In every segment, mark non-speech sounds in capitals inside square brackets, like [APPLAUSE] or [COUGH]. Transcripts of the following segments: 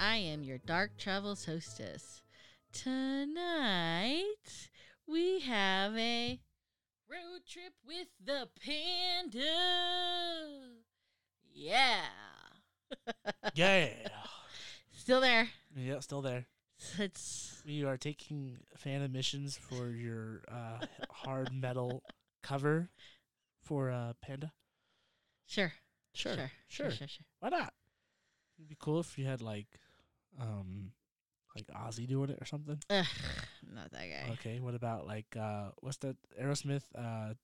I am your Dark Travels hostess. Tonight, we have a road trip with the panda. Yeah. Yeah. [LAUGHS] Still there. yeah, still there. It's We are taking fan admissions for your uh, hard metal cover for uh, Panda. sure. Sure, Sure. sure. Sure. Sure. Why not? It'd be cool if you had like, um, like Ozzy doing it or something. Ugh, not that guy. Okay. What about like uh, what's that? Aerosmith, uh,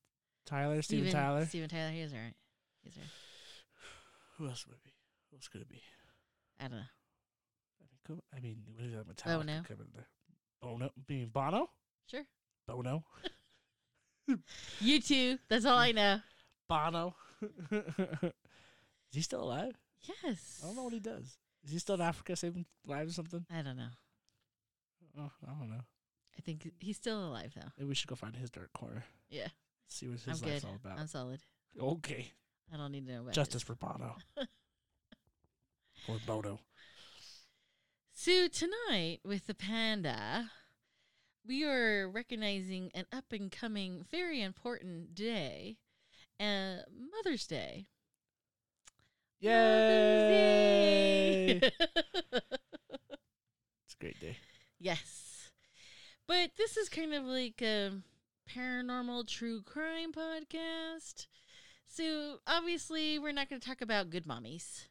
Tyler, Steven, Tyler. Steven Tyler. He's all right. He's all right. Who else would it be? Who else could it be? I don't know. I mean, cool. I mean, what is that? Metallica Bono. there. Bono. Being Bono. Sure. Bono. U2. That's all I know. Bono. [LAUGHS] Is he still alive? Yes. I don't know what he does. Is he still in Africa saving lives or something? I don't know. Oh, I don't know. I think he's still alive though. Maybe we should go find his dark corner. Yeah. See what his I'm life's good. all about. I'm solid. okay. I don't need to know about Justice for Bono. [LAUGHS] or Bono. So tonight with the panda, we are recognizing an up and coming, very important day, uh, Mother's Day. Yay! It's a great day. yes, but this is kind of like a paranormal true crime podcast. So obviously, we're not going to talk about good mommies.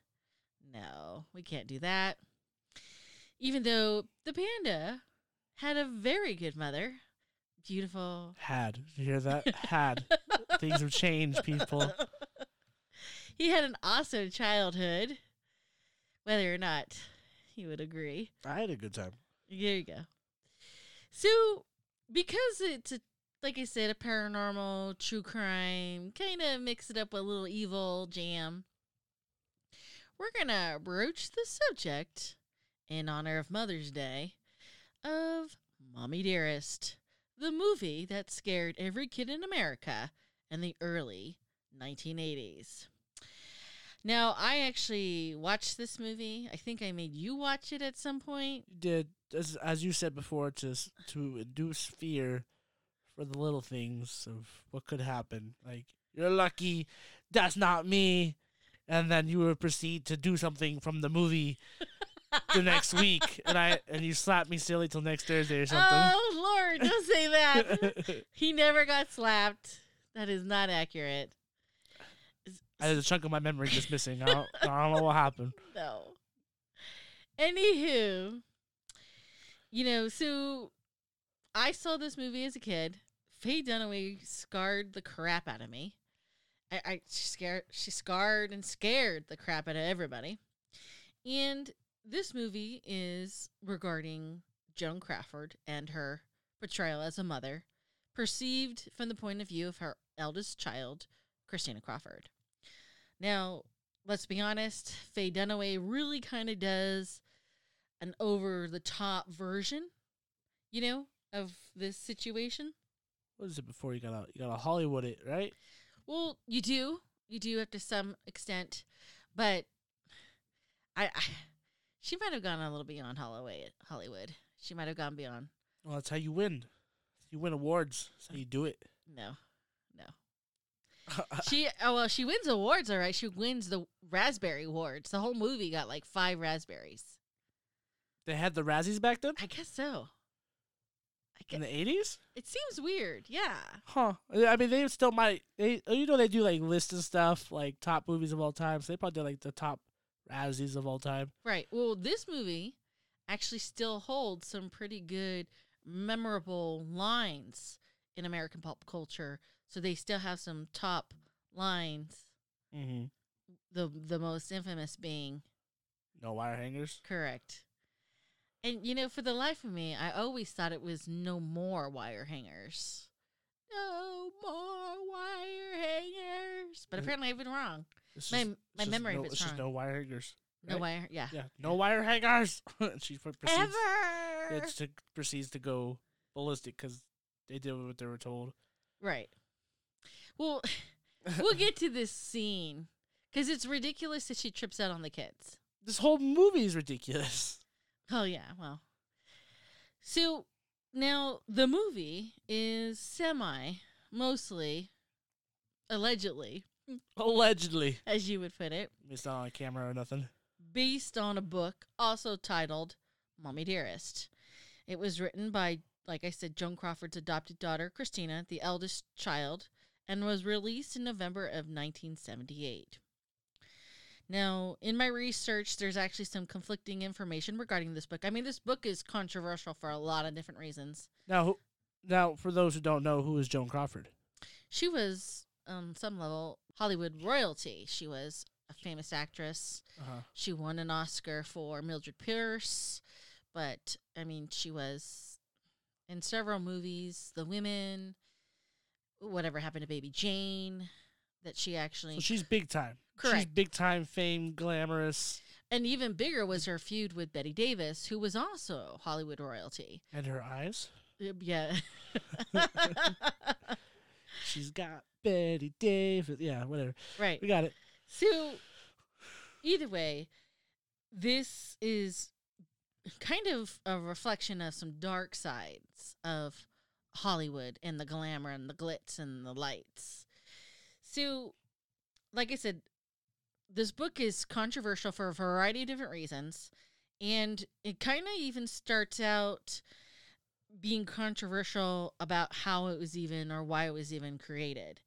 No, we can't do that. Even though the panda had a very good mother, beautiful. Had. Did you hear that? Had. [LAUGHS] Things have changed, people. He had an awesome childhood, whether or not he would agree. I had a good time. There you go. So, because it's a, like I said, a paranormal, true crime, kind of mix it up with a little evil jam. We're gonna broach the subject in honor of Mother's Day of Mommy Dearest, the movie that scared every kid in America in the early 1980s. Now, I actually watched this movie. I think I made you watch it at some point. You did, as, as you said before, to, to induce fear for the little things of what could happen. Like, you're lucky, that's not me. And then you would proceed to do something from the movie the next week, [LAUGHS] and I and you slap me silly till next Thursday or something. Oh Lord, don't say that. [LAUGHS] he never got slapped. That is not accurate. I had a chunk of my memory just missing. I don't, I don't know what happened. [LAUGHS] No. Anywho, you know, so I saw this movie as a kid. Faye Dunaway scarred the crap out of me. I, I she scared she scarred and scared the crap out of everybody. And this movie is regarding Joan Crawford and her portrayal as a mother, perceived from the point of view of her eldest child, Christina Crawford. Now, let's be honest, Faye Dunaway really kind of does an over the top version, you know, of this situation. What is it before you got to you got to Hollywood it right? Well, you do. You do up to some extent, but I, I she might have gone a little beyond Hollywood. Hollywood. She might have gone beyond. Well, that's how you win. You win awards. That's how you do it. No. [LAUGHS] She oh well, she wins awards, all right. She wins the Raspberry Awards. The whole movie got like five raspberries. they had the Razzies back then. I guess so. I In the eighties? It seems weird. Yeah. Huh. I mean, they still might. They, you know, they do like lists and stuff, like top movies of all time. So they probably did like the top Razzies of all time. Right. Well, this movie actually still holds some pretty good, memorable lines in American pop culture. So they still have some top lines. Mm-hmm. The the most infamous being No wire hangers. correct. And you know, for the life of me, I always thought it was no more wire hangers. No more wire hangers. But apparently I've been wrong. It's My- just- my memory no, of it's it's just wrong. no wire hangers. No Right? wire. Yeah. Yeah, no wire hangers. [LAUGHS] She proceeds. Ever. It to, proceeds to go ballistic because they did what they were told. Right. Well, [LAUGHS] we'll get to this scene because it's ridiculous that she trips out on the kids. this whole movie is ridiculous. Oh yeah, well. So now the movie is semi, mostly, allegedly, Allegedly, as you would put it, it's not on camera or nothing. based on a book also titled Mommy Dearest. It was written by, like I said, Joan Crawford's adopted daughter, Christina, the eldest child, and was released in November of 1978. Now, in my research, there's actually some conflicting information regarding this book. I mean, this book is controversial for a lot of different reasons. Now, who, now for those who don't know, who is Joan Crawford? She was, on some level, Hollywood royalty. She was a famous actress. Uh-huh. She won an Oscar for Mildred Pierce, but I mean, she was in several movies. The Women, whatever happened to Baby Jane, that she actually, So she's big time. Correct. She's big time, fame, glamorous, and even bigger was her feud with Bette Davis, who was also Hollywood royalty. and her eyes. Uh, Yeah. [LAUGHS] She's got Bette Davis. Yeah, whatever. right. We got it. So, either way, this is kind of a reflection of some dark sides of Hollywood and the glamour and the glitz and the lights. So, like I said, this book is controversial for a variety of different reasons. And it kind of even starts out being controversial about how it was even or why it was even created.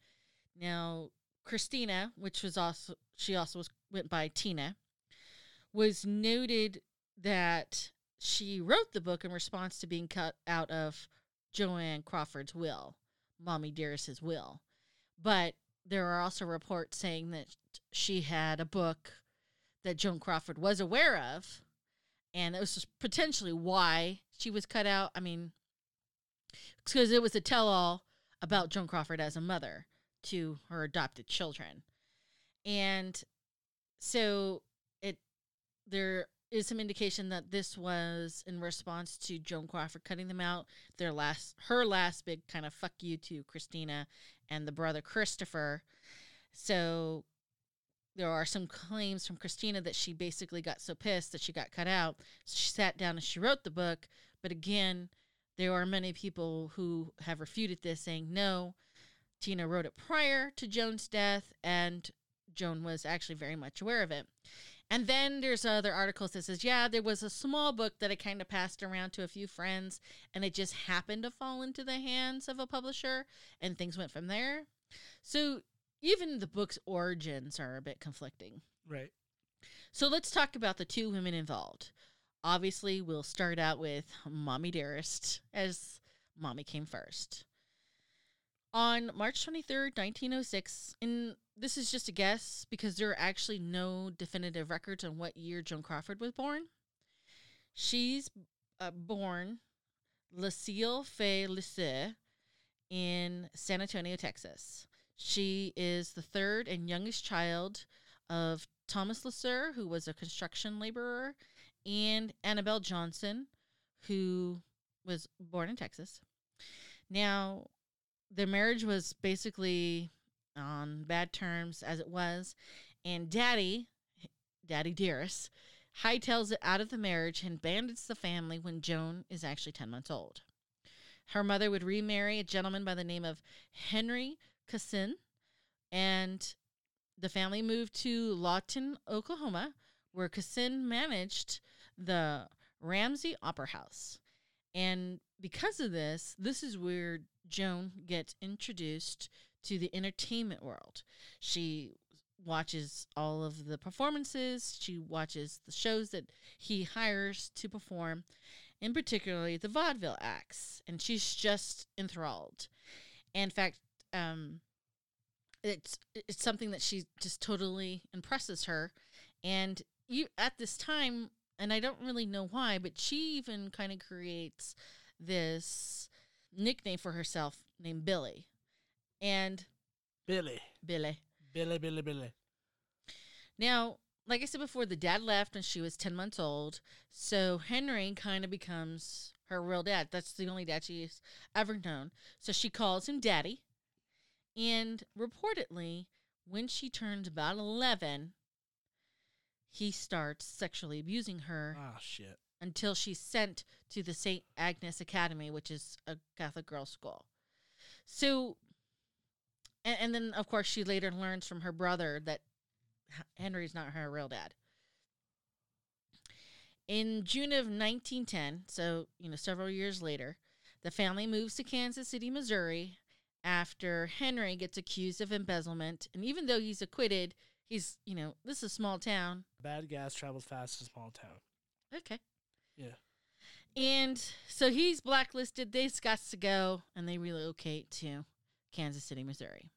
Now, Christina, which was also she also was went by Tina, was noted that she wrote the book in response to being cut out of Joanne Crawford's will, Mommy Dearest's will. But there are also reports saying that she had a book that Joan Crawford was aware of, and it was potentially why she was cut out. I mean, because it was a tell-all about Joan Crawford as a mother to her adopted children. And so it there is some indication that this was in response to Joan Crawford cutting them out. Their last her last big kind of fuck you to Christina and the brother Christopher. So there are some claims from Christina that she basically got so pissed that she got cut out. So she sat down and she wrote the book. But again, there are many people who have refuted this, saying no, Tina wrote it prior to Joan's death, and Joan was actually very much aware of it. And then there's other articles that says, yeah, there was a small book that I kind of passed around to a few friends, and it just happened to fall into the hands of a publisher, and things went from there. So even the book's origins are a bit conflicting. Right. So let's talk about the two women involved. Obviously, we'll start out with Mommy Dearest, as Mommy came first. On March 23rd, 1906, and this is just a guess because there are actually no definitive records on what year Joan Crawford was born. She's uh, born Lucille Fay LeSueur in San Antonio, Texas. She is the third and youngest child of Thomas LeSueur, who was a construction laborer, and Annabelle Johnson, who was born in Texas. Now, their marriage was basically on bad terms as it was, and Daddy, Daddy Dearest, hightails it out of the marriage and bandits the family when Joan is actually 10 months old. Her mother would remarry a gentleman by the name of Henry Cassin, and the family moved to Lawton, Oklahoma, where Cassin managed the Ramsey Opera House. And because of this, this is where Joan gets introduced to the entertainment world. She watches all of the performances, she watches the shows that he hires to perform, in particularly the vaudeville acts, and she's just enthralled. in fact, um, it's it's something that she just totally impresses her, and you at this time, and I don't really know why, but she even kind of creates this nickname for herself named Billy, and Billy. Billy. Billy, Billy, Billy. Now, like I said before, the dad left when she was 10 months old. So Henry kind of becomes her real dad. That's the only dad she's ever known. So she calls him daddy. And reportedly, when she turns about 11, he starts sexually abusing her Oh, shit. Until she's sent to the St. Agnes Academy, which is a Catholic girls' school. So, and, and then of course she later learns from her brother that Henry's not her real dad. In June of 1910, so you know several years later, the family moves to Kansas City, Missouri, after Henry gets accused of embezzlement, and even though he's acquitted, he's you know this is a small town. Bad gas travels fast in a small town. Okay. Yeah. And so he's blacklisted. They've got to go, and they relocate to Kansas City, Missouri.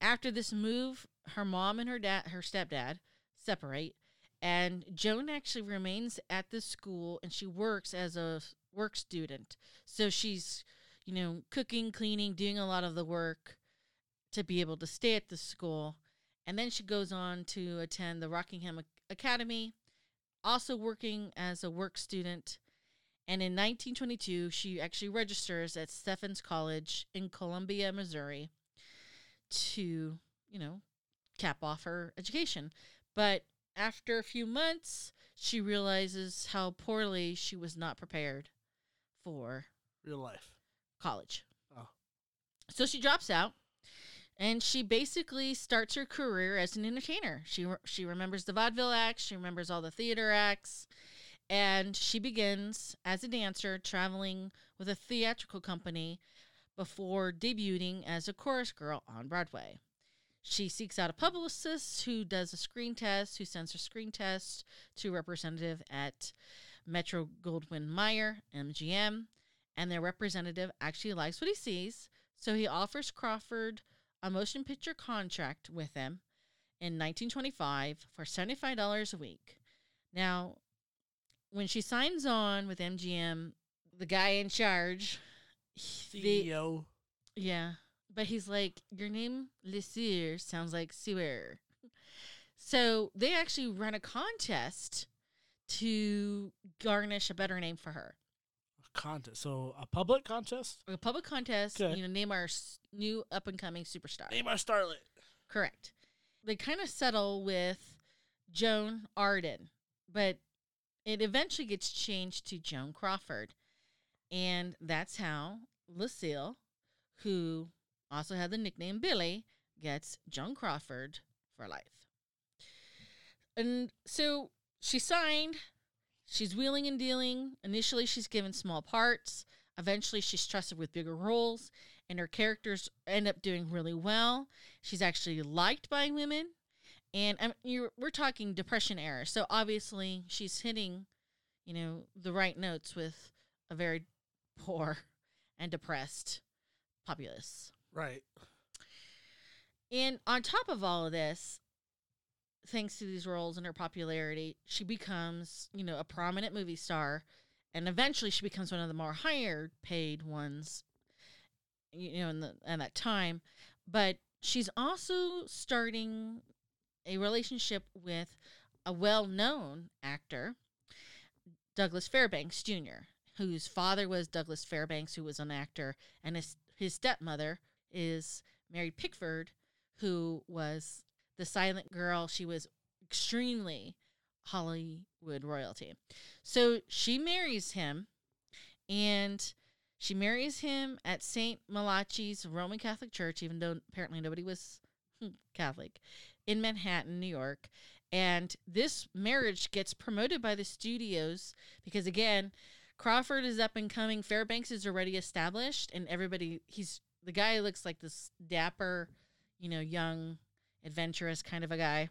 After this move, her mom and her dad, her stepdad, separate, and Joan actually remains at the school, and she works as a work student. So she's, you know, cooking, cleaning, doing a lot of the work to be able to stay at the school. And then she goes on to attend the Rockingham Academy, also working as a work student. And in 1922, she actually registers at Stephens College in Columbia, Missouri to, you know, cap off her education. But after a few months, she realizes how poorly she was not prepared for Real life. college. Oh. So she drops out and she basically starts her career as an entertainer. She she remembers the vaudeville acts, she remembers all the theater acts, and she begins as a dancer traveling with a theatrical company before debuting as a chorus girl on Broadway. She seeks out a publicist who does a screen test, who sends her screen test to representative at Metro Goldwyn Mayer, MGM, and their representative actually likes what he sees, so he offers Crawford a motion picture contract with them in 1925 for $75 a week. Now, when she signs on with MGM, the guy in charge, he- they- CEO. yeah, but he's like, your name, LeSueur, sounds like sewer. So they actually run a contest to garnish a better name for her. Contest. So a public contest. A public contest, Okay. you know, name our s- new up and coming superstar. Name our starlet. Correct. They kind of settle with Joan Arden, but it eventually gets changed to Joan Crawford. And that's how Lucille, who also had the nickname Billy, gets Joan Crawford for life. And so she signed. She's wheeling and dealing. Initially, she's given small parts. Eventually, she's trusted with bigger roles, and her characters end up doing really well. She's actually liked by women, and um, you're, we're talking Depression era. So obviously, she's hitting, you know, the right notes with a very poor and depressed populace. Right. And on top of all of this, thanks to these roles and her popularity, she becomes, you know, a prominent movie star. And eventually she becomes one of the more higher paid ones, you know, in, the, in that time. But she's also starting a relationship with a well known actor, Douglas Fairbanks Jr., whose father was Douglas Fairbanks, who was an actor, and his, his stepmother is Mary Pickford, who was the silent girl. She was extremely Hollywood royalty. So she marries him, and she marries him at St. Malachi's Roman Catholic Church, even though apparently nobody was [LAUGHS] Catholic, in Manhattan, New York. And this marriage gets promoted by the studios because, again, Crawford is up and coming. Fairbanks is already established, and everybody he's the guy looks like this dapper, you know, young, adventurous kind of a guy.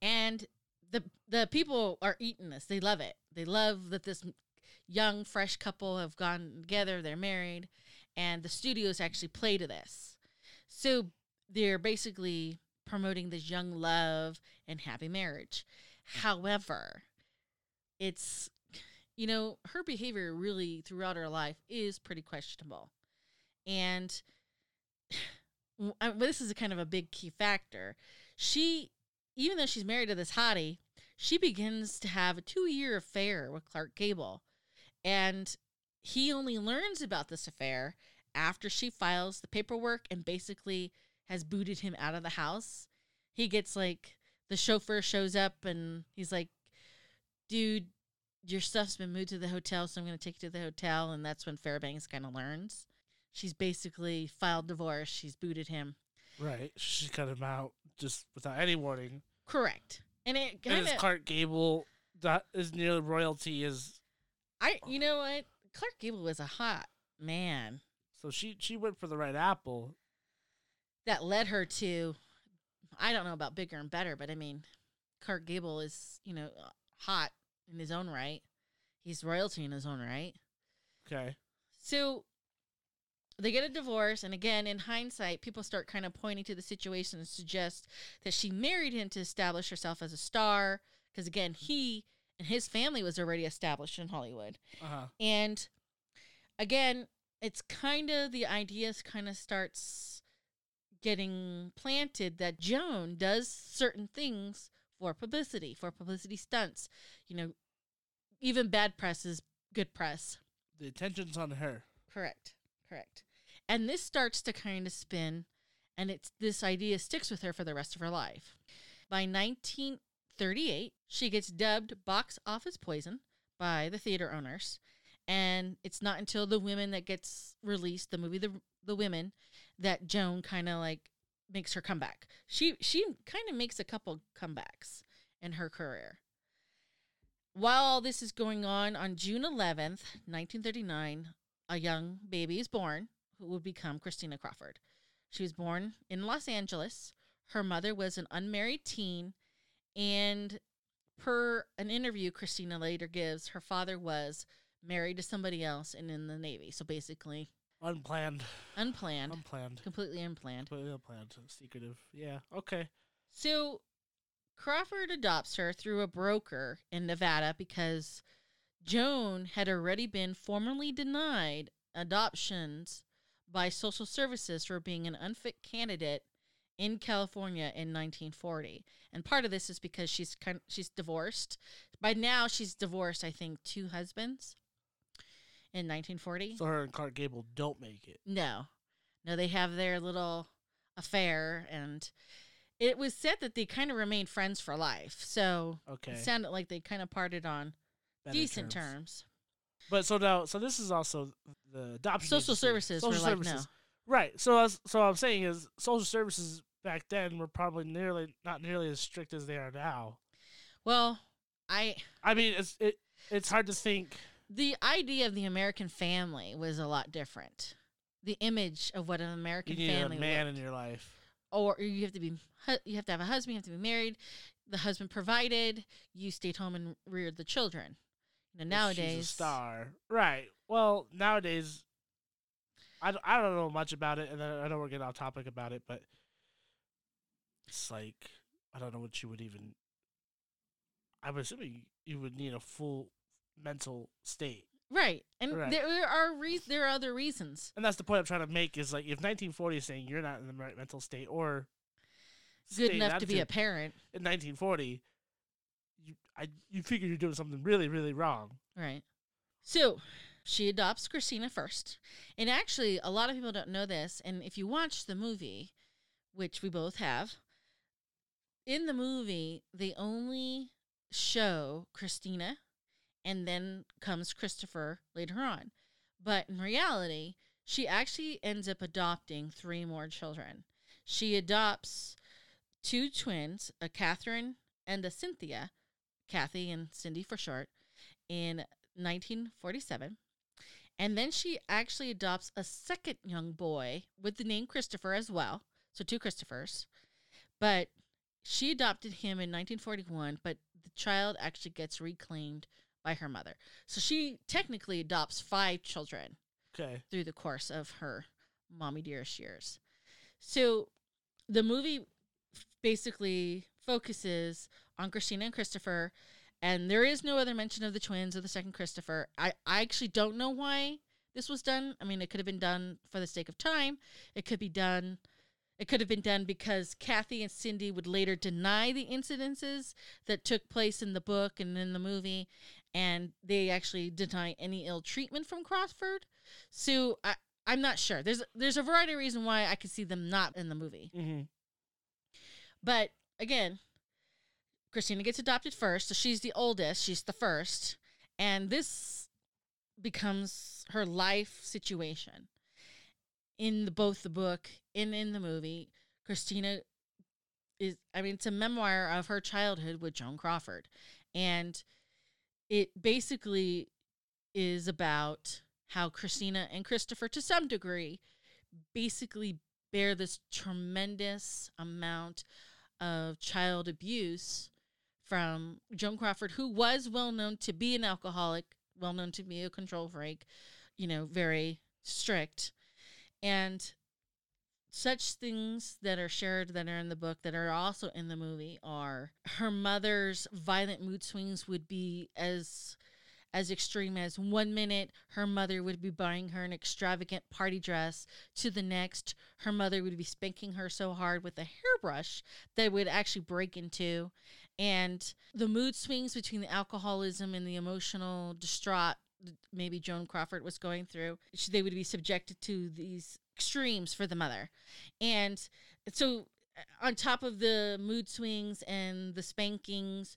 And the the people are eating this. They love it. They love that this young, fresh couple have gone together. They're married, and the studios actually play to this. So they're basically promoting this young love and happy marriage. However, it's you know her behavior really throughout her life is pretty questionable, and I- this is a kind of a big key factor. She, even though she's married to this hottie, she begins to have a two-year affair with Clark Gable, and he only learns about this affair after she files the paperwork and basically has booted him out of the house. He gets like the chauffeur shows up and he's like, "Dude, your stuff's been moved to the hotel, so I'm going to take you to the hotel." And that's when Fairbanks kind of learns. She's basically filed divorce. She's booted him. Right. She cut him out just without any warning. Correct. And it kind of Clark Gable that is near royalty is I you know what? Clark Gable was a hot man so she she went for the right apple. that led her to I don't know about bigger and better, but I mean Clark Gable is, you know, uh, hot in his own right. He's royalty in his own right. Okay. So they get a divorce, and again, in hindsight, people start kind of pointing to the situation and suggest that she married him to establish herself as a star. Because again, he and his family was already established in Hollywood. Uh huh. And again, it's kind of the ideas kind of starts getting planted that Joan does certain things for publicity, for publicity stunts. You know, even bad press is good press. The attention's on her. Correct. Correct. And this starts to kind of spin and it's this idea sticks with her for the rest of her life. By 1938, she gets dubbed box office poison by the theater owners. And it's not until The Women that gets released, the movie The The Women, that Joan kind of like makes her comeback. She she kind of makes a couple comebacks in her career. While all this is going on, on June 11th, 1939, a young baby is born who would become Christina Crawford. She was born in Los Angeles. Her mother was an unmarried teen, and per an interview Christina later gives, her father was married to somebody else and in the Navy. So basically, Unplanned. unplanned, Unplanned. completely unplanned. Completely unplanned. Secretive. Yeah. Okay. So Crawford adopts her through a broker in Nevada because Joan had already been formally denied adoptions by social services for being an unfit candidate in California in 1940. And part of this is because she's kind she's divorced. By now she's divorced I think two husbands in 1940. So her and Clark Gable don't make it. No, no, they have their little affair, and it was said that they kind of remained friends for life. So Okay. it sounded like they kind of parted on decent terms. But so now, so this is also the adoption. Social agency. services Social were like, services. Right. So I was, so what I'm saying is social services back then were probably nearly not nearly as strict as they are now. Well, I I mean, it's it it's hard to think. the idea of the American family was a lot different. The image of what an You American need family a man looked. in your life. or you have to be you have to have a husband, you have to be married. The husband provided, you stayed home and reared the children. You know, she's nowadays, star. Right. Well, nowadays, I don't, I don't know much about it, and I know we're getting off topic about it, but it's like I don't know what you would even. I'm assuming you would need a full mental state. Right. And Right. there are re- there are other reasons. And that's the point I'm trying to make is like if 1940 is saying you're not in the right mental state or Good enough to be a parent. in 1940, you I you figure you're doing something really really wrong. Right. So she adopts Christina first. And actually, a lot of people don't know this. And if you watch the movie, which we both have, in the movie, they only show Christina and then comes Christopher later on. But in reality, she actually ends up adopting three more children. She adopts two twins, a Catherine and a Cynthia, Kathy and Cindy for short, in 1947. And then she actually adopts a second young boy with the name Christopher as well. So two Christophers. But she adopted him in 1941, but the child actually gets reclaimed by her mother. So she technically adopts five children Okay. through the course of her mommy dearest years. So the movie basically focuses on Christina and Christopher, and there is no other mention of the twins or the second Christopher. I, I actually don't know why this was done. I mean, it could have been done for the sake of time. It could be done. It could have been done because Kathy and Cindy would later deny the incidences that took place in the book and in the movie, and they actually deny any ill treatment from Crawford. So I, I'm not sure. There's there's a variety of reasons why I could see them not in the movie. Mm-hmm. But again, Christina gets adopted first, so she's the oldest, she's the first, and this becomes her life situation. In the, both the book and in the movie, Christina is I mean it's a memoir of her childhood with Joan Crawford. And it basically is about how Christina and Christopher to some degree basically bear this tremendous amount of child abuse from Joan Crawford, who was well known to be an alcoholic, well known to be a control freak, you know, very strict. And such things that are shared that are in the book that are also in the movie are her mother's violent mood swings would be as as extreme as one minute her mother would be buying her an extravagant party dress to the next her mother would be spanking her so hard with a hairbrush that it would actually break into and the mood swings between the alcoholism and the emotional distraught maybe joan crawford was going through, they would be subjected to these extremes for the mother and so uh, on top of the mood swings and the spankings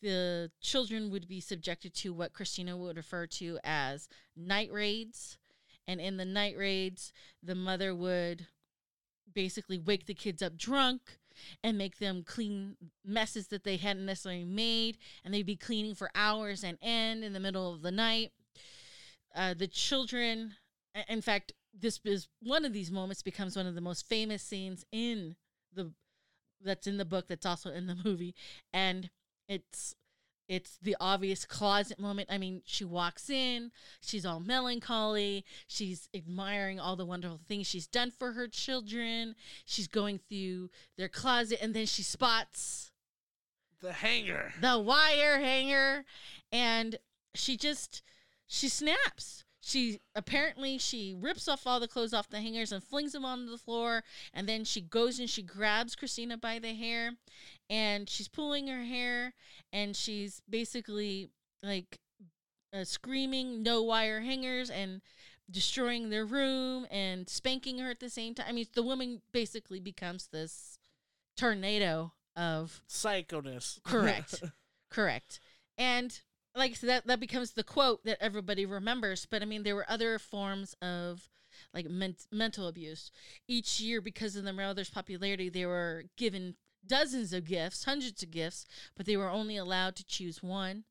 the children would be subjected to what Christina would refer to as night raids. And in the night raids, the mother would basically wake the kids up drunk and make them clean messes that they hadn't necessarily made. And they'd be cleaning for hours and end in the middle of the night. Uh, the children, in fact, this is one of these moments becomes one of the most famous scenes in the that's in the book that's also in the [LAUGHS] movie and it's it's the obvious closet moment. I mean, she walks in, she's all melancholy, she's admiring all the wonderful things she's done for her children. She's going through their closet and then she spots The hanger. the wire hanger and she just she snaps she apparently she rips off all the clothes off the hangers and flings them onto the floor and then she goes and she grabs christina by the hair and she's pulling her hair and she's basically like uh, screaming no wire hangers and destroying their room and spanking her at the same time i mean the woman basically becomes this tornado of Psychoness. Correct. [LAUGHS] Correct. And like so that that becomes the quote that everybody remembers. But I mean, there were other forms of like men- mental abuse. Each year, because of the mother's popularity, they were given dozens of gifts, hundreds of gifts, but they were only allowed to choose one,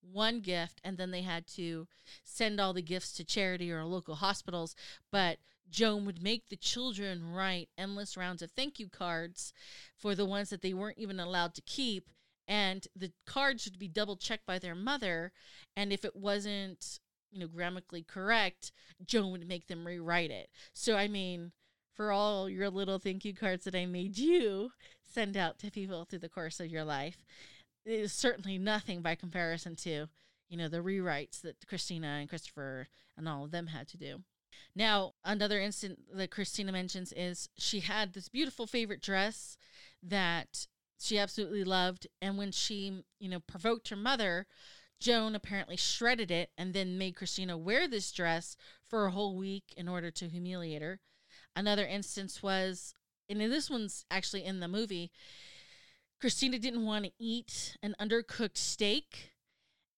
one gift, and then they had to send all the gifts to charity or local hospitals. But Joan would make the children write endless rounds of thank you cards for the ones that they weren't even allowed to keep and the cards would be double checked by their mother and if it wasn't you know grammatically correct joan would make them rewrite it so i mean for all your little thank you cards that i made you send out to people through the course of your life it is certainly nothing by comparison to you know the rewrites that christina and christopher and all of them had to do. Now another instant that christina mentions is she had this beautiful favorite dress that she absolutely loved and when she you know provoked her mother joan apparently shredded it and then made christina wear this dress for a whole week in order to humiliate her. Another instance was and this one's actually in the movie. Christina didn't want to eat an undercooked steak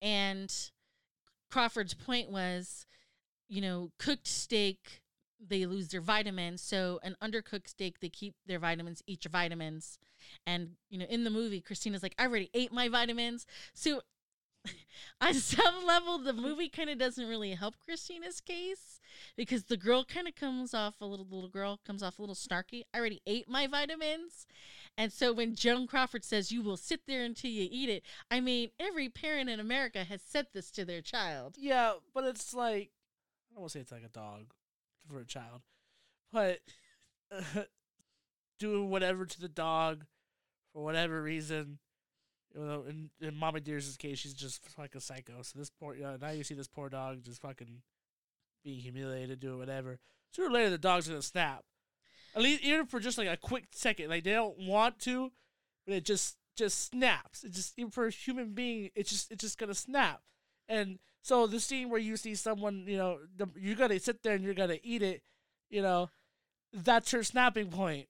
and crawford's point was you know cooked steak they lose their vitamins so an undercooked steak they keep their vitamins eat your vitamins. And you know in the movie christina's like i already ate my vitamins. So [LAUGHS] on some level, the movie kind of doesn't really help Christina's case because the girl kind of comes off a little little girl comes off a little snarky. I already ate my vitamins, and so when Joan Crawford says you will sit there until you eat it, I mean every parent in America has said this to their child. Yeah, but it's like I don't want to say it's like a dog for a child, but [LAUGHS] doing whatever to the dog for whatever reason. You know, in, in Mama Dear's case, she's just like a psycho. So this poor, uh, now you see this poor dog just fucking being humiliated, doing whatever. Sooner or later, the dog's gonna snap. At least even for just like a quick second, like they don't want to, but it just just snaps. It just even for a human being, it's just it's just gonna snap. And so the scene where you see someone, you know, the, you're gonna sit there and you're gonna eat it, you know, that's her snapping point.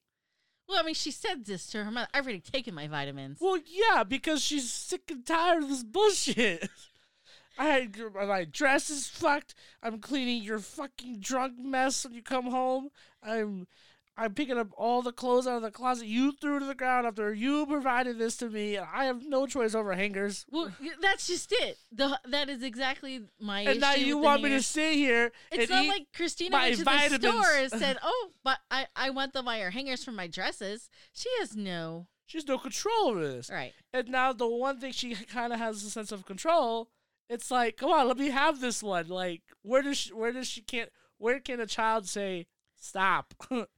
Well, I mean, she said this to her mother. I've already taken my vitamins. Well, yeah, because she's sick and tired of this bullshit. [LAUGHS] I my dress is fucked. I'm cleaning your fucking drunk mess when you come home. I'm I'm picking up all the clothes out of the closet you threw to the ground after you provided this to me. And I have no choice over hangers. Well, that's just it. The that is exactly my. And now you want me to sit here It's and not like Christina went to vitamins. the store and said, [LAUGHS] "Oh, but I I want the wire hangers for my dresses." She has no She has no control over this. right. And now the one thing she kind of has a sense of control, it's like, come on, let me have this one. Like, where does she, where does she can't where can a child say stop? [LAUGHS]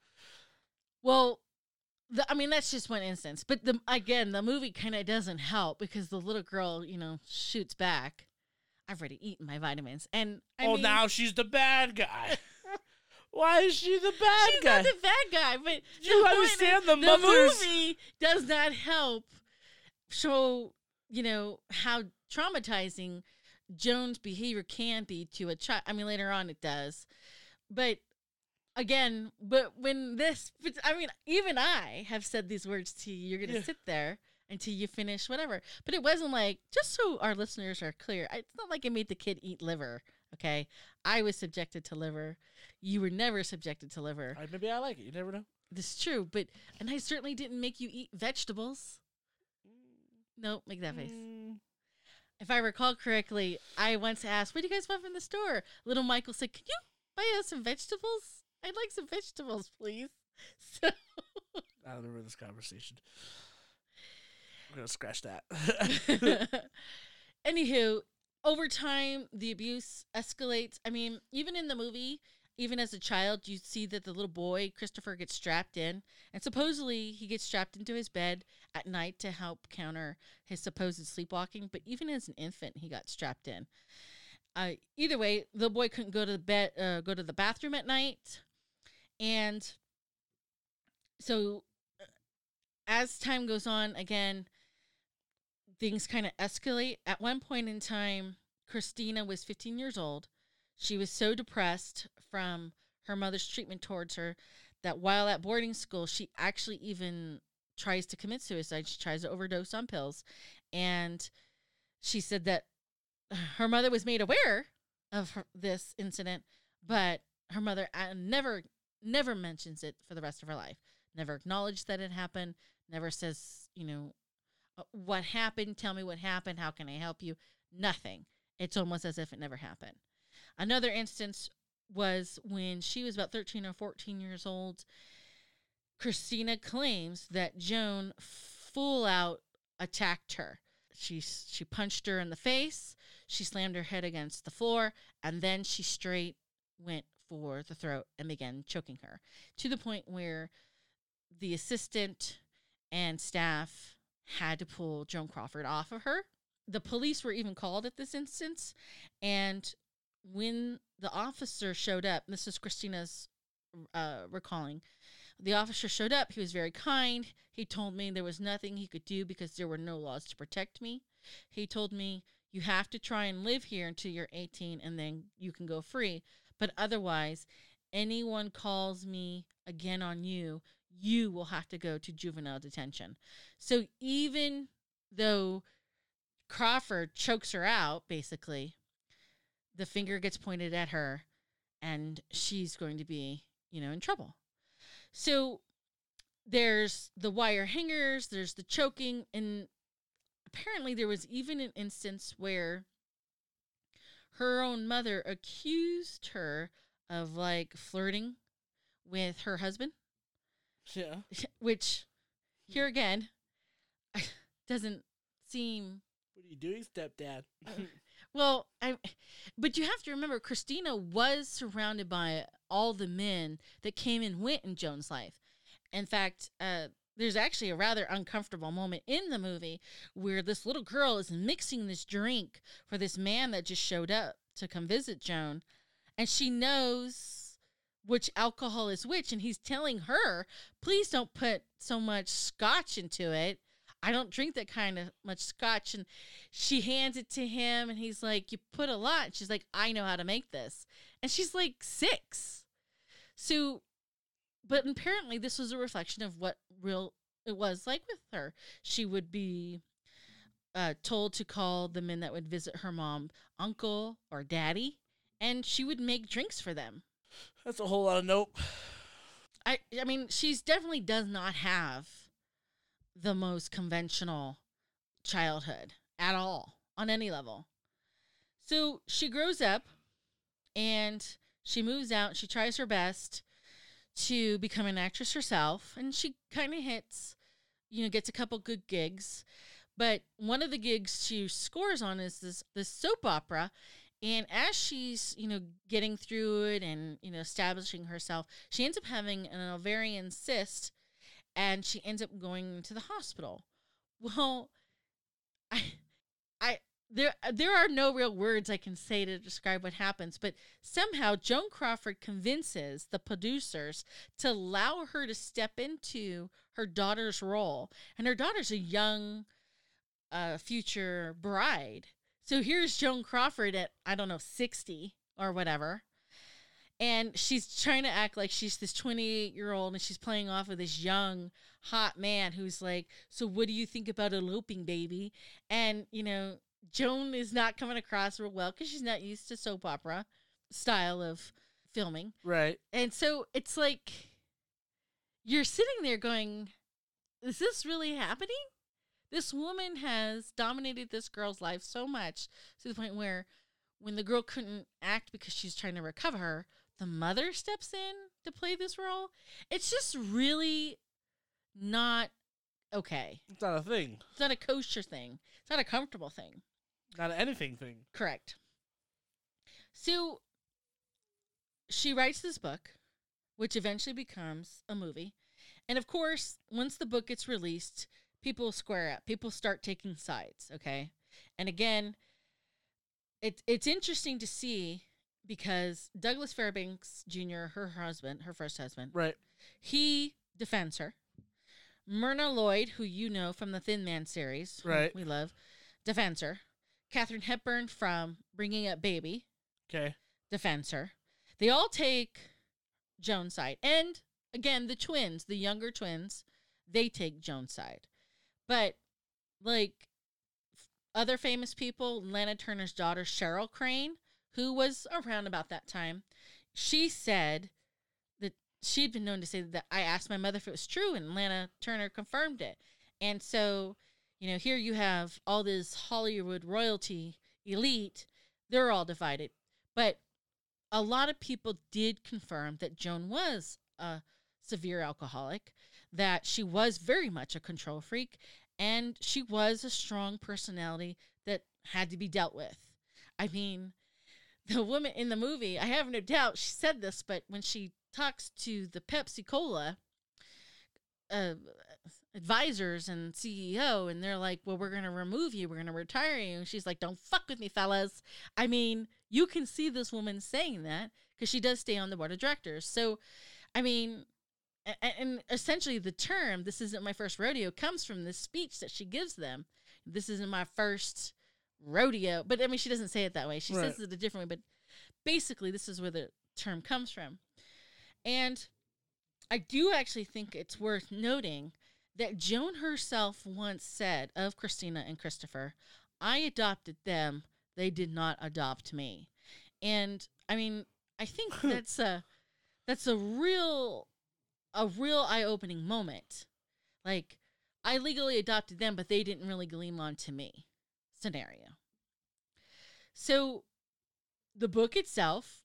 Well, the, I mean that's just one instance, but the again the movie kind of doesn't help because the little girl, you know, shoots back. I've already eaten my vitamins, and I oh, mean, now she's the bad guy. [LAUGHS] Why is she the bad she's guy? not the bad guy, but you the understand is, the the movie does not help show you know how traumatizing Joan's behavior can be to a child. I mean, later on it does, but again, but when this, I mean, even I have said these words to you. You're gonna Yeah. sit there until you finish whatever. But it wasn't like just so our listeners are clear. It's not like I made the kid eat liver. Okay, I was subjected to liver. You were never subjected to liver. I- maybe I like it. You never know. This is true, but and I certainly didn't make you eat vegetables. No, make that face. Mm, If I recall correctly, I once asked, "What do you guys want from the store?" Little Michael said, "Can you buy us some vegetables? I'd like some vegetables, please." [LAUGHS] So, I don't remember this conversation. I'm gonna scratch that. [LAUGHS] anywho, over time, the abuse escalates. I mean, even in the movie, even as a child, you see that the little boy Christopher gets strapped in, and supposedly he gets strapped into his bed at night to help counter his supposed sleepwalking. But even as an infant, he got strapped in. Uh, either way, the boy couldn't go to the bed, uh, go to the bathroom at night, and so uh, as time goes on, again, things kind of escalate. At one point in time, Christina was 15 years old. She was so depressed from her mother's treatment towards her that while at boarding school, she actually even tries to commit suicide. She tries to overdose on pills. And she said that her mother was made aware of her, this incident, but her mother uh, never, never mentions it for the rest of her life. Never acknowledged that it happened. Never says, you know, uh, what happened? Tell me what happened. How can I help you? Nothing. It's almost as if it never happened. Another instance was when she was about 13 or 14 years old. Christina claims that Joan full out attacked her. She she punched her in the face, she slammed her head against the floor, and then she straight went for the throat and began choking her to the point where the assistant and staff had to pull Joan Crawford off of her. The police were even called at this instance, and when the officer showed up, this is Christina's uh, recalling. The officer showed up. He was very kind. He told me there was nothing he could do because there were no laws to protect me. He told me you have to try and live here until you're 18 and then you can go free. But otherwise, anyone calls me again on you, you will have to go to juvenile detention. So even though Crawford chokes her out, basically, the finger gets pointed at her and she's going to be, you know, in trouble. So there's the wire hangers, there's the choking, and apparently there was even an instance where her own mother accused her of like flirting with her husband, Yeah. [LAUGHS] which here again [LAUGHS] doesn't seem What are you doing, stepdad? [LAUGHS] well. I but you have to remember Christina was surrounded by all the men that came and went in Joan's life. In fact, uh, there's actually a rather uncomfortable moment in the movie where this little girl is mixing this drink for this man that just showed up to come visit Joan, and she knows which alcohol is which, and he's telling her, "Please don't put so much scotch into it." I don't drink that kind of much scotch. And she hands it to him, and he's like, You put a lot. She's like, I know how to make this. And she's like six. So, but apparently, this was a reflection of what real it was like with her. She would be uh, told to call the men that would visit her mom uncle or daddy, and she would make drinks for them. That's a whole lot of nope. I I mean, she's definitely does not have the most conventional childhood at all on any level. So she grows up and she moves out. She tries her best to become an actress herself, and she kind of hits, you know, gets a couple good gigs. But one of the gigs she scores on is this this soap opera, and as she's, you know, getting through it and, you know, establishing herself, she ends up having an ovarian cyst and she ends up going to the hospital. Well, [LAUGHS] I I there there are no real words I can say to describe what happens, but somehow Joan Crawford convinces the producers to allow her to step into her daughter's role. And her daughter's a young uh future bride. So here's Joan Crawford at, I don't know, 60 or whatever. And she's trying to act like she's this 28 year old and she's playing off of this young, hot man who's like, So, what do you think about eloping, baby? And, you know, Joan is not coming across real well because she's not used to soap opera style of filming. Right. And so it's like, you're sitting there going, Is this really happening? This woman has dominated this girl's life so much to the point where when the girl couldn't act because she's trying to recover her, the mother steps in to play this role. It's just really not okay. It's not a thing. It's not a kosher thing. It's not a comfortable thing. Not an anything thing. Correct. So she writes this book, which eventually becomes a movie. And of course, once the book gets released, people square up. People start taking sides, okay? And again, it's it's interesting to see because Douglas Fairbanks Jr., her husband, her first husband, Right. he defends her. Myrna Loy, who you know from the Thin Man series, Right. we love, defends her. Katharine Hepburn from Bringing Up Baby Okay. defends her. They all take Joan's side. And again, the twins, the younger twins, they take Joan's side. But like f- other famous people, Lana Turner's daughter, Cheryl Crane, who was around about that time, she said that she'd been known to say that I asked my mother if it was true, and Lana Turner confirmed it. And so, you know, here you have all this Hollywood royalty elite, they're all divided. But a lot of people did confirm that Joan was a severe alcoholic, that she was very much a control freak, and she was a strong personality that had to be dealt with. I mean, [LAUGHS] the woman in the movie, I have no doubt she said this, but when she talks to the Pepsi Cola uh, advisors and CEO, and they're like, "Well, we're gonna remove you. We're gonna retire you." And she's like, "Don't fuck with me, fellas." I mean, you can see this woman saying that because she does stay on the board of directors. So, I mean, and essentially the term "this isn't my first rodeo" comes from this speech that she gives them. This isn't my first rodeo, but I mean, she doesn't say it that way. She says it a different way, but basically, this is where the term comes from. And I do actually think it's worth noting that Joan herself once said of Christina and Christopher, I adopted them, they did not adopt me. And I mean, I think [LAUGHS] that's a that's a real a real eye-opening moment. Like I legally adopted them, but they didn't really gleam onto me scenario. So the book itself,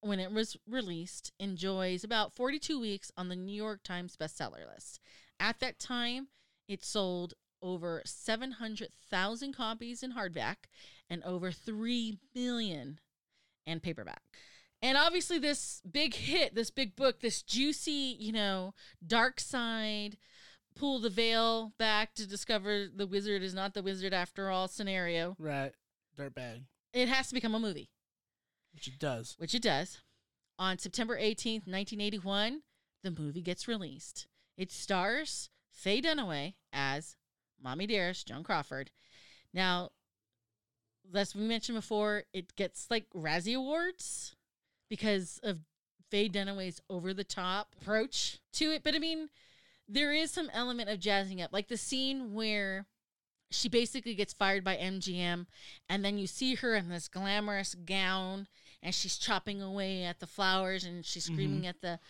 when it was released, enjoys about 42 weeks on the New York Times bestseller list. At that time, it sold over 700,000 copies in hardback and over 3 million in paperback. And obviously, this big hit, this big book, this juicy, you know, dark side, pull the veil back to discover the wizard is not the wizard after all scenario, Right. Dirtbag. it has to become a movie, Which it does. which it does. On September 18th, 1981, the movie gets released. It stars Faye Dunaway as Mommy Dearest, Joan Crawford. Now, as we mentioned before, it gets like Razzie Awards because of Faye Dunaway's over the top approach to it. But I mean, there is some element of jazzing up, like the scene where she basically gets fired by MGM, and then you see her in this glamorous gown, and she's chopping away at the flowers, and she's screaming at the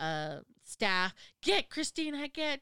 uh, staff, "Get Christina, get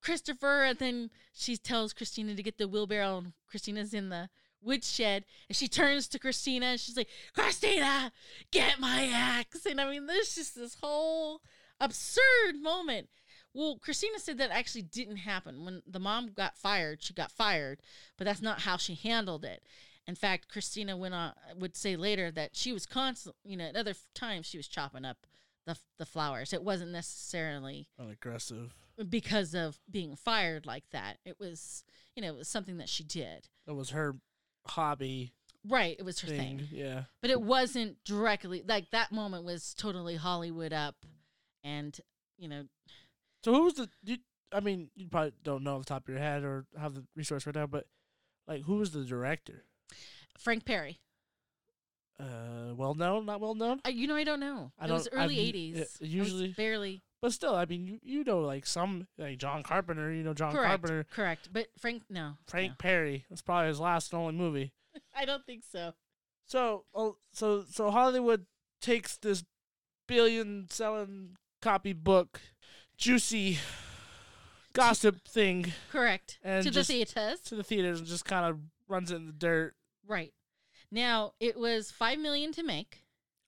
Christopher!" And then she tells Christina to get the wheelbarrow, and Christina's in the woodshed, and she turns to Christina, and she's like, "Christina, get my axe!" And I mean, there's just this whole absurd moment. Well, Christina said that actually didn't happen. When the mom got fired, she got fired, but that's not how she handled it. In fact, Christina went on would say later that she was constant, you know, at other times she was chopping up the the flowers. It wasn't necessarily Not aggressive. because of being fired like that. It was, you know, it was something that she did. That was her hobby Right, it was her thing. thing. Yeah. But it wasn't directly like that moment was totally Hollywood up and, you know, So who was the? You, I mean, you probably don't know off the top of your head or have the resource right now, but like, who was the director? Frank Perry. Uh, well known, not well known, Uh, you know, I don't know. I it was don't- I've early '80s. yeah, I was usually- barely but still, I mean, you you know, like some like John Carpenter, you know, John correct. Carpenter, Correct, but Frank, no, Frank no. Perry. That's probably his last and only movie. [LAUGHS] I don't think so. So, oh, so so Hollywood takes this billion selling copy book, juicy gossip thing Correct And to just- the theaters. to the theaters and just kind of runs it in the dirt. Right now, it was five million to make.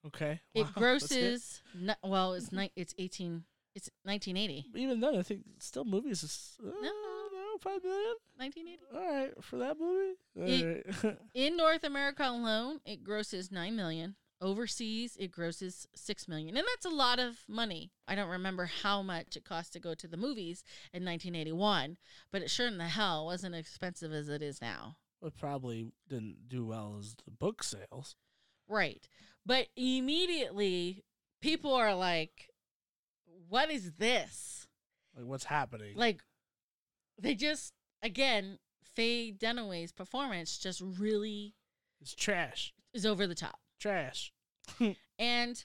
Okay, It Wow, that's grosses. well, it's ni- It's eighteen. It's 1980. Even then, I think still movies is uh, no five million. 1980. All right for that movie. It- right. [LAUGHS] In North America alone, it grosses nine million. Overseas, it grosses six million, and that's a lot of money. I don't remember how much it cost to go to the movies in 1981, but it sure in the hell wasn't as expensive as it is now. It probably didn't do well as the book sales. Right. But immediately people are like, what is this? Like what's happening? Like, they just, again, Faye Dunaway's performance just really it's trash, is over the top. trash. [LAUGHS] And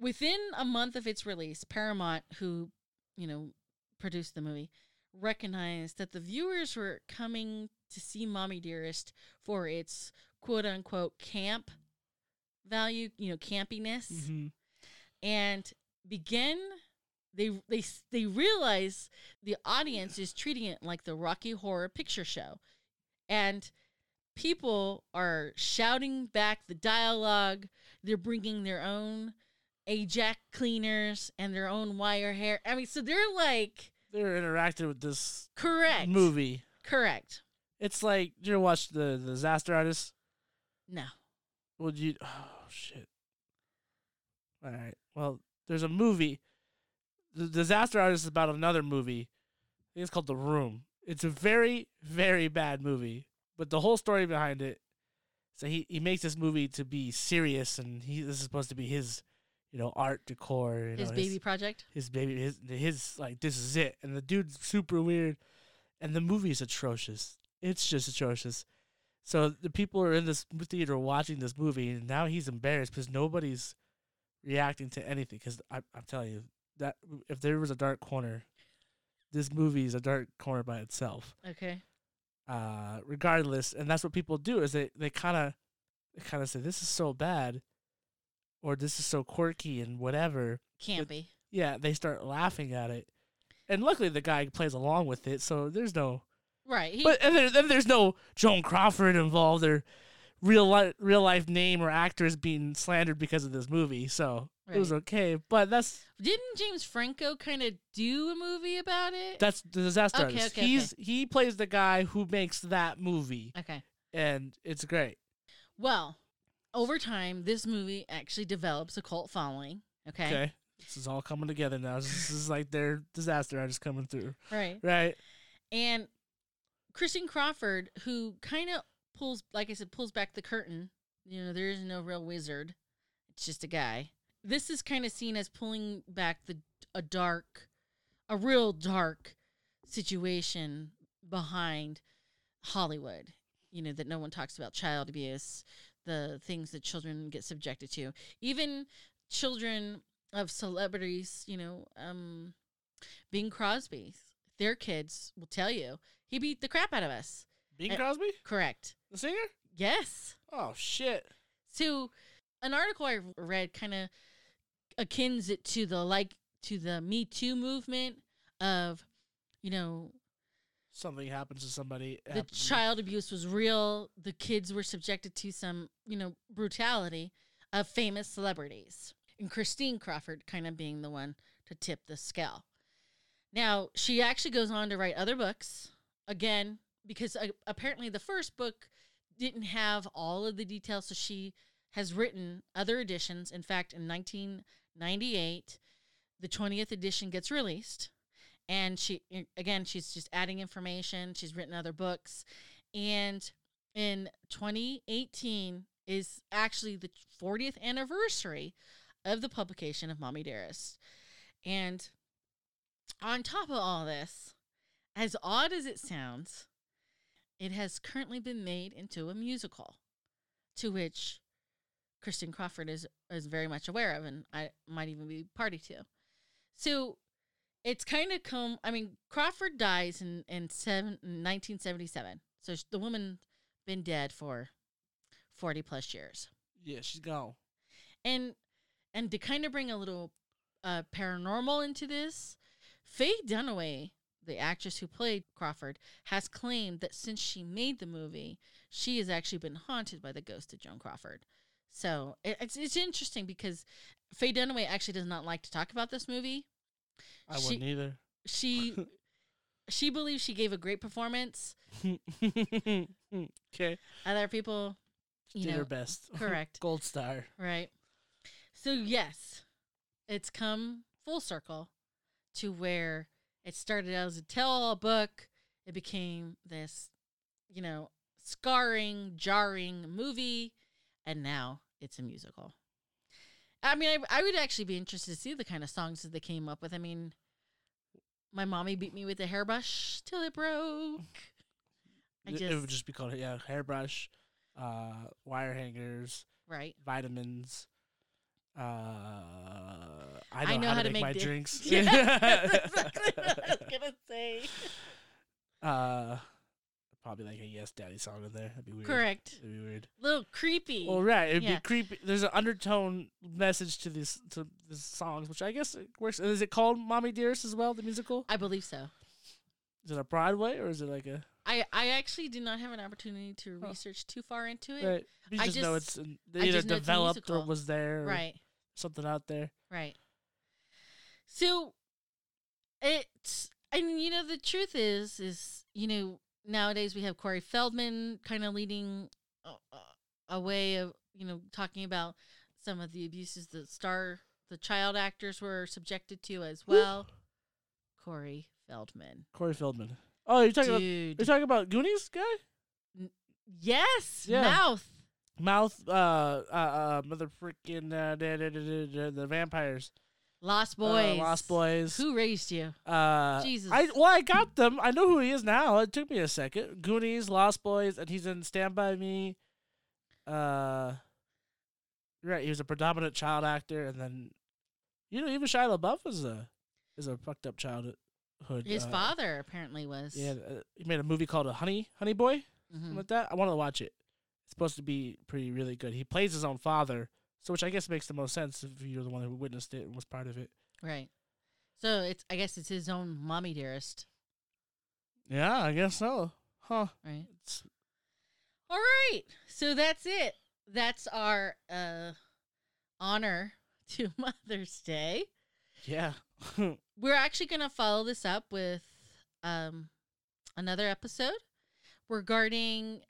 within a month of its release, Paramount, who, you know, produced the movie, recognized that the viewers were coming to see Mommy Dearest for its quote unquote camp value, you know, campiness, hmm and begin they they they realize the audience is treating it like the Rocky Horror Picture Show, and people are shouting back the dialogue. They're bringing their own Ajax cleaners and their own wire hair. I mean, so they're like They're interacting with this correct movie. Correct. It's like you ever watch the the Disaster Artist? No. Would you? Oh shit! All right. Well, there's a movie. The Disaster Artist is about another movie. I think it's called The Room. It's a very very bad movie, but the whole story behind it. So he he makes this movie to be serious, and he this is supposed to be his, you know, art decor. You His know, baby project. his baby his his like this is it and the dude's super weird and the movie is atrocious it's just atrocious so the people are in this theater watching this movie and now he's embarrassed because nobody's reacting to anything because I'm, I'm telling you that if there was a dark corner this movie is a dark corner by itself Okay. uh regardless and that's what people do is they they kind of they kind of say this is so bad or this is so quirky and whatever Campy. yeah, they start laughing at it. and luckily the guy plays along with it, so there's no. Right. He, But and there, then there's no Joan Crawford involved or real life real life name or actors being slandered because of this movie, so it was okay. But that's didn't James Franco kind of do a movie about it? that's the disaster Okay, artist. okay, He's he plays the guy who makes that movie, okay. and it's great. Well, over time, this movie actually develops a cult following. Okay. Okay, this is all coming together now. This is like their disaster artist coming through, Right. right? And Christine Crawford, who kind of pulls, like I said, pulls back the curtain. You know, there is no real wizard; it's just a guy. This is kind of seen as pulling back the a dark, a real dark situation behind Hollywood. You know that no one talks about child abuse, the things that children get subjected to, even children of celebrities. You know, um, Bing Crosby, their kids will tell you he beat the crap out of us. Bing Uh, Crosby, Correct. the singer. Yes. Oh shit! So, an article I read kind of akins it to the like to the Me Too movement of, you know, Something happens to somebody. the hap- child abuse was real. The kids were subjected to some, you know, brutality of famous celebrities. And Christine Crawford kind of being the one to tip the scale. Now, she actually goes on to write other books again because uh, apparently the first book didn't have all of the details so she has written other editions. In fact, in 1998, the 20th edition gets released and she eh, again she's just adding information she's written other books and in 2018 is actually the 40th anniversary of the publication of mommy dearest. And on top of all this as odd as it sounds it has currently been made into a musical to which kristen crawford is is very much aware of and i might even be party to. So it's kind of come. I mean, Crawford dies in in seven, 1977. So the woman been dead for 40 plus years. Yeah, she's gone. And and to kind of bring a little uh, paranormal into this, Faye Dunaway, the actress who played Crawford, has claimed that since she made the movie, she has actually been haunted by the ghost of Joan Crawford. So it, it's it's interesting because Faye Dunaway actually does not like to talk about this movie. I She- wouldn't either. she [LAUGHS] she believes she gave a great performance. [LAUGHS] okay, Other people, you did know, her best. [LAUGHS] correct, Gold star. right? So yes, it's come full circle to where it started out as a tell-all book. It became this, you know, scarring, jarring movie, and now it's a musical. I mean, I, I would actually be interested to see the kind of songs that they came up with. I mean, my mommy beat me with a hairbrush till it broke. I It- it would just be called yeah, hairbrush, uh, wire hangers, right. vitamins. Uh, I know, I know how, to make, my di- drinks. [LAUGHS] Yeah, [LAUGHS] that's exactly what I was gonna say. uh, probably like a yes daddy song in there. That'd be weird. Correct. That'd be weird. little creepy. Well, right. It'd Yeah. be creepy. There's an undertone message to these to these songs, which I guess it works. Is it called "Mommy Dearest" as well? The musical. I believe so. Is it a Broadway or is it like a? I, I actually did not have an opportunity to Oh. research too far into it. Right. You I just, know it's in, either just developed or was there, Right. something out there. Right. So it's and you know the truth is is you know nowadays we have Corey Feldman kind of leading a, a- a way of you know talking about some of the abuses the star the child actors were subjected to as well. Corey Feldman, Corey Feldman. Oh, you're talking about you're talking about Goonies guy? yes, Yeah. mouth. Mouth, uh, uh, uh mother freaking uh, da- da- da- da- da- the vampires, Lost Uh, Boys, Lost Boys. Who raised you? Uh, Jesus. I well, I got them. I know who he is now. It took me a second. Goonies, Lost Boys, and he's in Stand by Me. Uh, right. He was a predominant child actor, and then, you know, even Shia LaBeouf is a is a fucked up childhood. His uh, father apparently was. Yeah, uh, he made a movie called a Honey Honey Boy, Mhm. something like that. I wanted to watch it. It's supposed to be pretty really good. He plays his own father, so which I guess makes the most sense if you're the one who witnessed it and was part of it. Right. So it's I guess it's his own mommy dearest, Yeah, I guess so. Huh. right? It's, All right. So that's it. That's our uh honor [LAUGHS] to Mother's Day. yeah. [LAUGHS] We're actually going to follow this up with um another episode regarding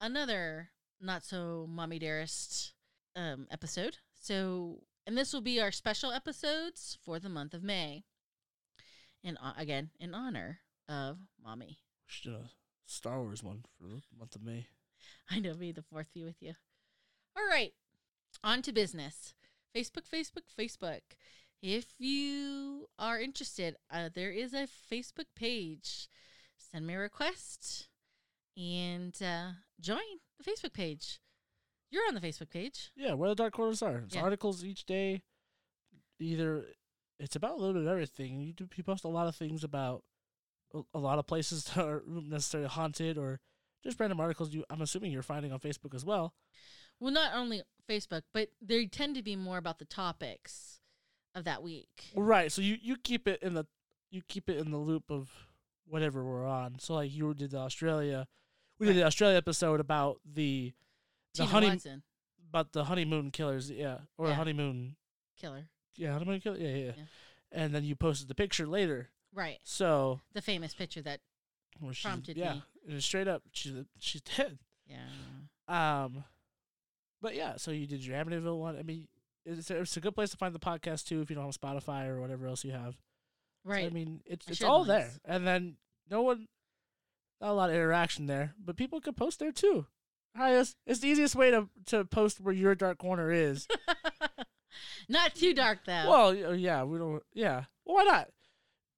another not so mommy dearest um episode. So and this will be our special episodes for the month of May. And uh, again, in honor of mommy. We Should do a Star Wars one for the month of May. I know, may the fourth be with you. All right, on to business. Facebook, Facebook, Facebook. If you are interested, uh, there is a Facebook page. Send me a request and uh, join the Facebook page. You're on the Facebook page. Yeah, where the dark corners are. It's Yeah. articles each day. Either it's about a little bit of everything. You do you post a lot of things about a, a lot of places [LAUGHS] that aren't necessarily haunted or just random articles. You, I'm assuming you're finding on Facebook as well. Well, not only Facebook, but they tend to be more about the topics of that week. Right. So you, you keep it in the you keep it in the loop of whatever we're on. So like you did the Australia, we did the Australia episode about the the Tina honey Watson, about the honeymoon killers. Yeah, or Yeah. honeymoon. killer. Yeah, honeymoon killer. Yeah, yeah, Yeah. yeah. And then you posted the picture later. Right. So The famous picture that, she's, Prompted yeah, me. it was straight up. She's she's dead. yeah. Um, but yeah, so you did your Amityville one. I mean, it's a, it's a good place to find the podcast too if you don't have Spotify or whatever else you have. So, Right. I mean, it's I it's shared all there, and then no one, not a lot of interaction there, but people could post there too. Hi, it's, it's the easiest way to to post where your dark corner is. [LAUGHS] Not too dark though. well, yeah, we don't. Yeah, well, why not?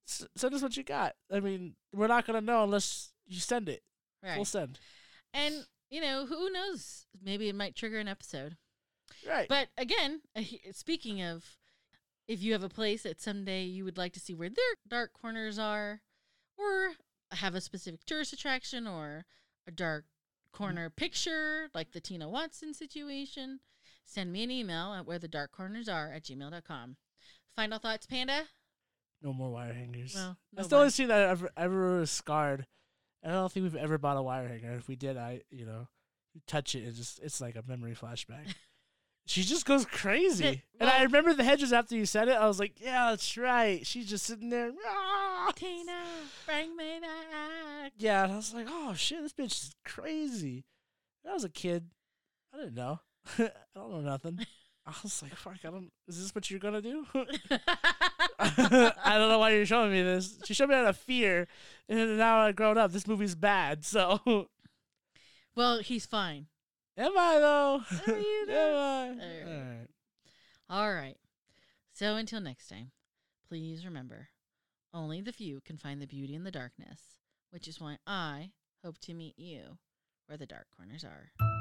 S- send us what you got. I mean, we're not gonna know unless you send it. right. We'll send. And you know, who knows? Maybe it might trigger an episode. Right. But again, uh, speaking of, if you have a place that someday you would like to see where their dark corners are, or have a specific tourist attraction or a dark corner picture, like the Tina Watson situation, send me an email at where the dark corners are at gmail.com. Final thoughts, Panda? no more wire hangers. Well, I no still wire. only see that ever ever scarred. I don't think we've ever bought a wire hanger. If we did, I you know, you touch it, it just it's like a memory flashback. [LAUGHS] she just goes crazy, and I remember the hedges after you said it. I was like, yeah, that's right. She's just sitting there. "Ah." Tina, bring me back. Yeah, and I was like, oh shit, this bitch is crazy. When I was a kid. I didn't know. [LAUGHS] I don't know nothing. [LAUGHS] I was like, fuck, I don't. Is this what you're gonna do? [LAUGHS] I don't know why you're showing me this. She showed me out of fear, and now I've grown up. This movie's bad. So, well, he's fine. am I though? Are you am? I? Alright. Alright. All right. So until next time, please remember only the few can find the beauty in the darkness, which is why I hope to meet you where the dark corners are.